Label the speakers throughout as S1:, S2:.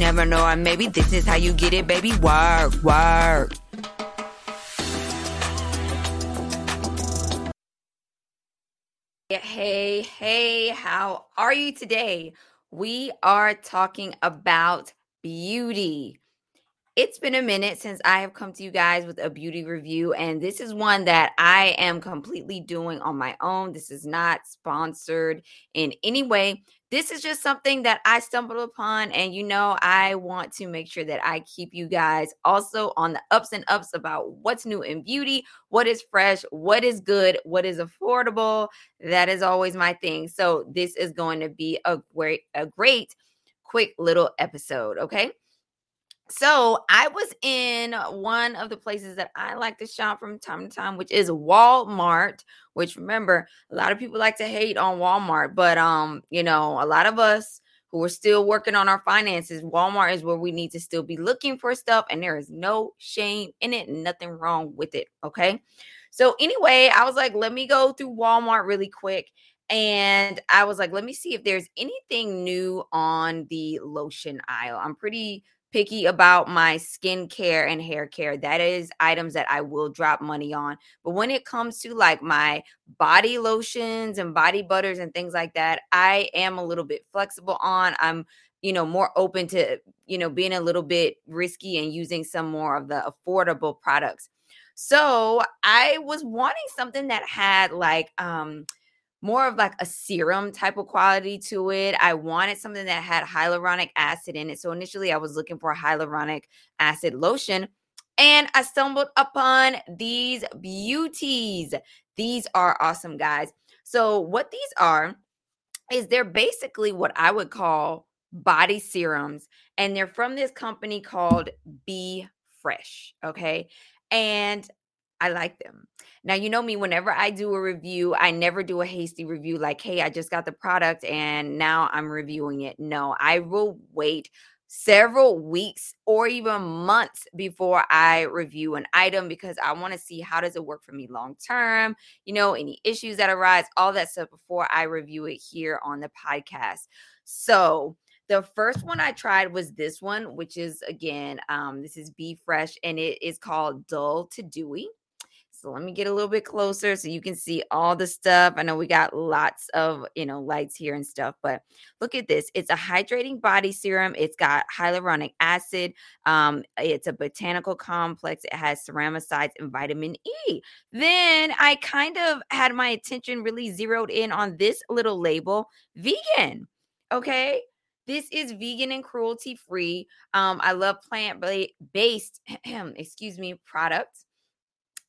S1: never know, or maybe this is how you get it, baby. Work, work. Hey, hey, how are you today? We are talking about beauty. It's been a minute since I have come to you guys with a beauty review, and this is one that I am completely doing on my own. This is not sponsored in any way. This is just something that I stumbled upon, and you know, I want to make sure that I keep you guys also on the ups and ups about what's new in beauty, what is fresh, what is good, what is affordable. That is always my thing. So, this is going to be a great, a great, quick little episode. Okay. So I was in one of the places that I like to shop from time to time, which is Walmart. Which remember, a lot of people like to hate on Walmart, but um, you know, a lot of us who are still working on our finances, Walmart is where we need to still be looking for stuff, and there is no shame in it, nothing wrong with it. Okay. So anyway, I was like, let me go through Walmart really quick. And I was like, let me see if there's anything new on the lotion aisle. I'm pretty picky about my skincare and hair care. That is items that I will drop money on. But when it comes to like my body lotions and body butters and things like that, I am a little bit flexible on. I'm you know more open to you know being a little bit risky and using some more of the affordable products. So, I was wanting something that had like um more of like a serum type of quality to it. I wanted something that had hyaluronic acid in it. So initially I was looking for a hyaluronic acid lotion and I stumbled upon these beauties. These are awesome, guys. So what these are is they're basically what I would call body serums and they're from this company called Be Fresh, okay? And I like them. Now, you know me, whenever I do a review, I never do a hasty review like, hey, I just got the product and now I'm reviewing it. No, I will wait several weeks or even months before I review an item because I want to see how does it work for me long term, you know, any issues that arise, all that stuff before I review it here on the podcast. So, the first one I tried was this one, which is again, um, this is B.Fresh and it is called Dull to Dewy. So let me get a little bit closer so you can see all the stuff. I know we got lots of, you know, lights here and stuff, but look at this. It's a hydrating body serum. It's got hyaluronic acid. Um, it's a botanical complex. It has ceramicides and vitamin E. Then I kind of had my attention really zeroed in on this little label, vegan. Okay. This is vegan and cruelty free. Um, I love plant based, excuse me, products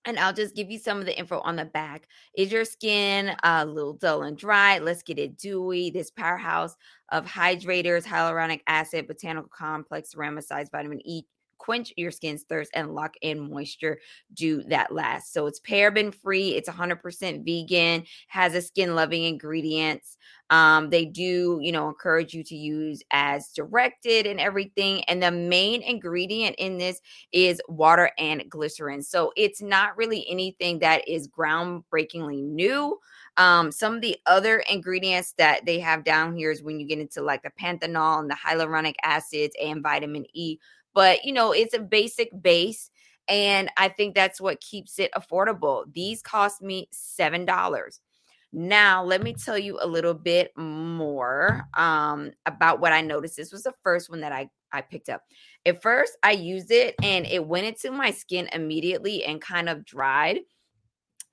S1: and I'll just give you some of the info on the back. Is your skin uh, a little dull and dry? Let's get it dewy. This powerhouse of hydrators, hyaluronic acid, botanical complex, ceramicides, vitamin E, quench your skin's thirst and lock in moisture do that last. So it's paraben free it's 100% vegan has a skin loving ingredients um, they do you know encourage you to use as directed and everything and the main ingredient in this is water and glycerin. So it's not really anything that is groundbreakingly new um, some of the other ingredients that they have down here is when you get into like the panthenol and the hyaluronic acids and vitamin E but you know, it's a basic base. And I think that's what keeps it affordable. These cost me $7. Now, let me tell you a little bit more um, about what I noticed. This was the first one that I, I picked up. At first, I used it and it went into my skin immediately and kind of dried.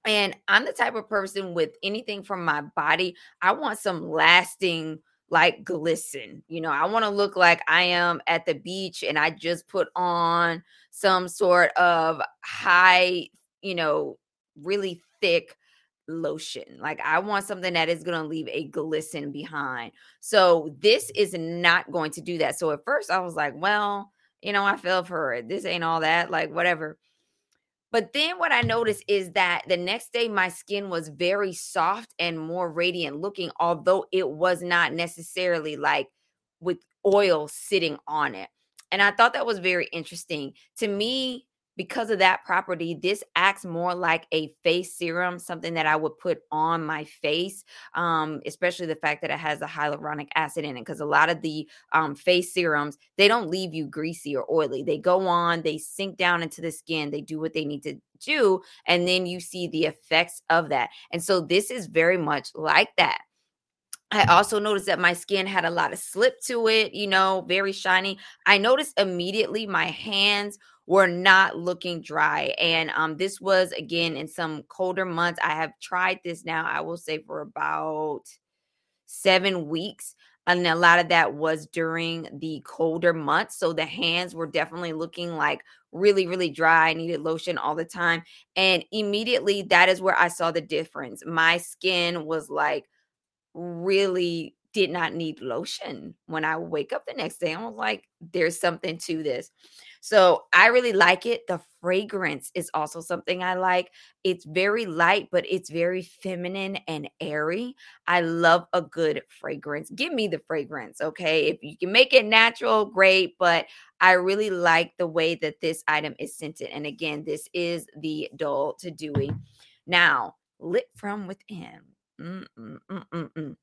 S1: And I'm the type of person with anything from my body, I want some lasting like glisten. You know, I want to look like I am at the beach and I just put on some sort of high, you know, really thick lotion. Like I want something that is going to leave a glisten behind. So this is not going to do that. So at first I was like, well, you know, I fell for it. This ain't all that, like whatever. But then what I noticed is that the next day my skin was very soft and more radiant looking, although it was not necessarily like with oil sitting on it. And I thought that was very interesting. To me, because of that property, this acts more like a face serum, something that I would put on my face, um, especially the fact that it has a hyaluronic acid in it. Because a lot of the um, face serums, they don't leave you greasy or oily. They go on, they sink down into the skin, they do what they need to do, and then you see the effects of that. And so this is very much like that. I also noticed that my skin had a lot of slip to it, you know, very shiny. I noticed immediately my hands were not looking dry. And um, this was again in some colder months. I have tried this now, I will say, for about seven weeks. And a lot of that was during the colder months. So the hands were definitely looking like really, really dry. I needed lotion all the time. And immediately that is where I saw the difference. My skin was like really did not need lotion when I wake up the next day. I was like, there's something to this. So I really like it. The fragrance is also something I like. It's very light, but it's very feminine and airy. I love a good fragrance. Give me the fragrance, okay? If you can make it natural, great, but I really like the way that this item is scented. And again, this is the dull to dewy. Now, lit from within. Mm-mm-mm-mm-mm.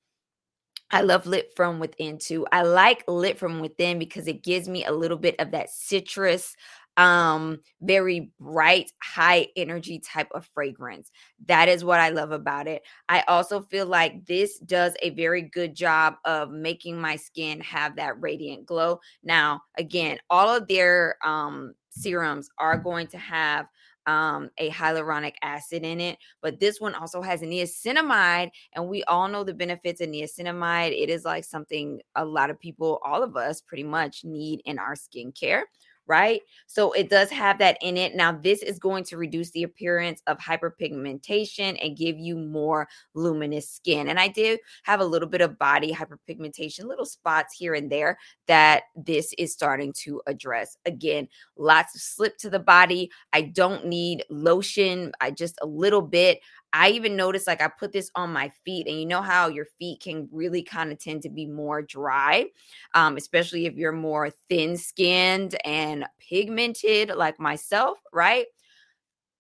S1: I love lit from within too. I like lit from within because it gives me a little bit of that citrus, um, very bright, high energy type of fragrance. That is what I love about it. I also feel like this does a very good job of making my skin have that radiant glow. Now, again, all of their um serums are going to have um, a hyaluronic acid in it, but this one also has niacinamide, and we all know the benefits of niacinamide. It is like something a lot of people, all of us, pretty much need in our skincare right? So it does have that in it. Now, this is going to reduce the appearance of hyperpigmentation and give you more luminous skin. And I do have a little bit of body hyperpigmentation, little spots here and there that this is starting to address. Again, lots of slip to the body. I don't need lotion, I just a little bit. I even noticed like I put this on my feet, and you know how your feet can really kind of tend to be more dry, um, especially if you're more thin skinned and pigmented like myself, right?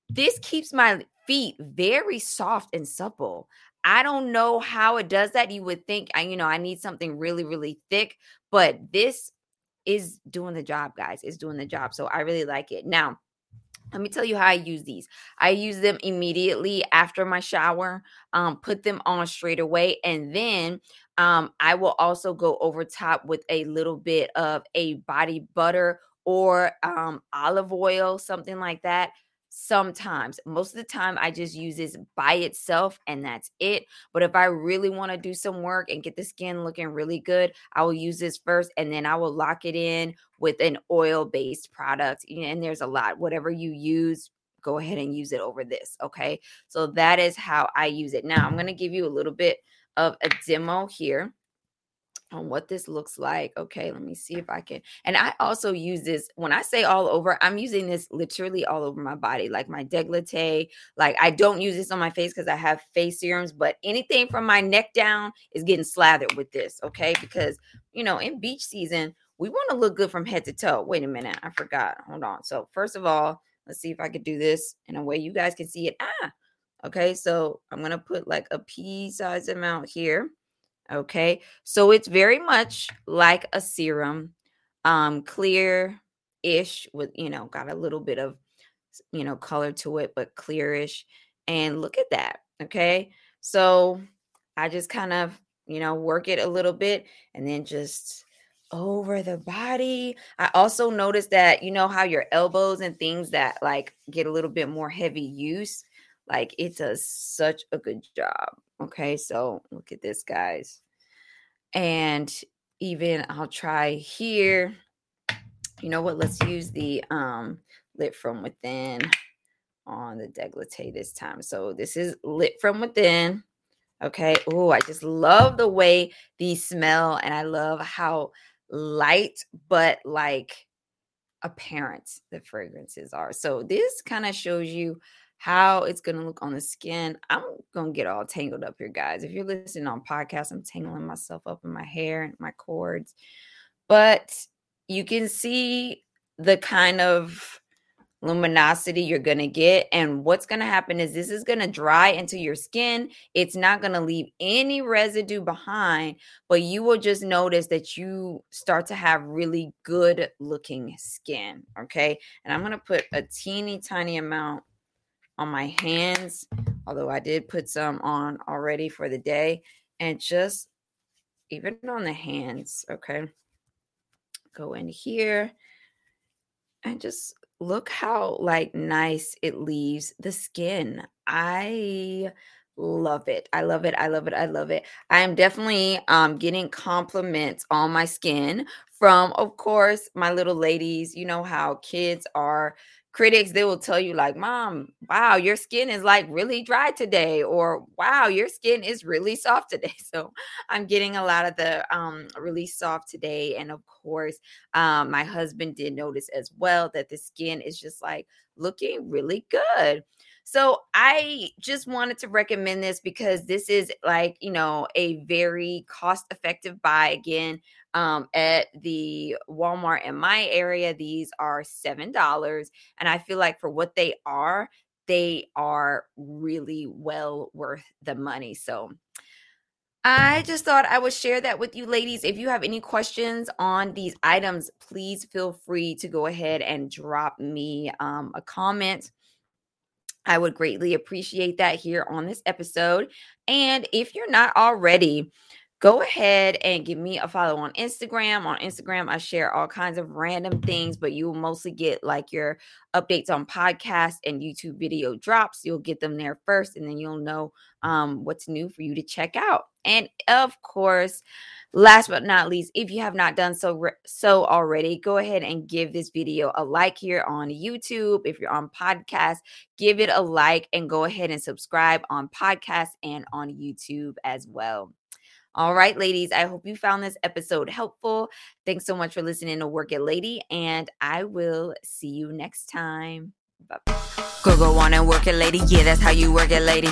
S1: This keeps my feet very soft and supple. I don't know how it does that. You would think, you know, I need something really, really thick, but this is doing the job, guys. It's doing the job. So I really like it. Now, let me tell you how I use these. I use them immediately after my shower, um, put them on straight away, and then um, I will also go over top with a little bit of a body butter or um, olive oil, something like that sometimes. Most of the time i just use this by itself and that's it. But if i really want to do some work and get the skin looking really good i will use this first and then i will lock it in with an oil based product and there's a lot whatever you use go ahead and use it over this okay? So that is how i use it. Now i'm going to give you a little bit of a demo here on what this looks like. Okay, let me see if I can. And I also use this when I say all over, I'm using this literally all over my body, like my decollete. Like I don't use this on my face because I have face serums, but anything from my neck down is getting slathered with this. Okay, because you know, in beach season, we want to look good from head to toe. Wait a minute, I forgot. Hold on. So, first of all, let's see if I could do this in a way you guys can see it. Ah, okay. So, I'm going to put like a pea size amount here. Okay. So it's very much like a serum, um, clear ish with, you know, got a little bit of, you know, color to it, but clearish. And look at that. Okay. So I just kind of, you know, work it a little bit and then just over the body. I also noticed that, you know, how your elbows and things that like get a little bit more heavy use, like it does such a good job. Okay, so look at this, guys. And even I'll try here. You know what? Let's use the um lit from within on the decollete this time. So this is lit from within. Okay. Oh, I just love the way these smell, and I love how light but like apparent the fragrances are. So this kind of shows you how it's going to look on the skin. I'm going to get all tangled up here, guys. If you're listening on podcasts, I'm tangling myself up in my hair and my cords. But you can see the kind of luminosity you're going to get. And what's going to happen is this is going to dry into your skin. It's not going to leave any residue behind, but you will just notice that you start to have really good looking skin. Okay. And I'm going to put a teeny tiny amount on my hands, although I did put some on already for the day. And just even on the hands. Okay. Go in here and just look how like nice it leaves the skin. I love it. I love it. I love it. I love it. I am definitely um getting compliments on my skin from of course my little ladies. You know how kids are critics they will tell you like mom wow your skin is like really dry today or wow your skin is really soft today. So i'm getting a lot of the um really soft today and of course um my husband did notice as well that the skin is just like looking really good so I just wanted to recommend this because this is like, you know, a very cost effective buy. Again, um, at the Walmart in my area, these are $7. And I feel like for what they are, they are really well worth the money. So I just thought I would share that with you, ladies. If you have any questions on these items, please feel free to go ahead and drop me um, a comment I would greatly appreciate that here on this episode. And if you're not already, go ahead and give me a follow on Instagram. On Instagram, I share all kinds of random things, but you will mostly get like your updates on podcasts and YouTube video drops. You'll get them there first, and then you'll know um, what's new for you to check out. And of course, last but not least, if you have not done so so already, go ahead and give this video a like here on YouTube. If you're on podcast, give it a like and go ahead and subscribe on podcast and on YouTube as well. All right, ladies, I hope you found this episode helpful. Thanks so much for listening to Work It Lady, and I will see you next time. Bye. Go go on and work it, lady. Yeah, that's how you work it, lady.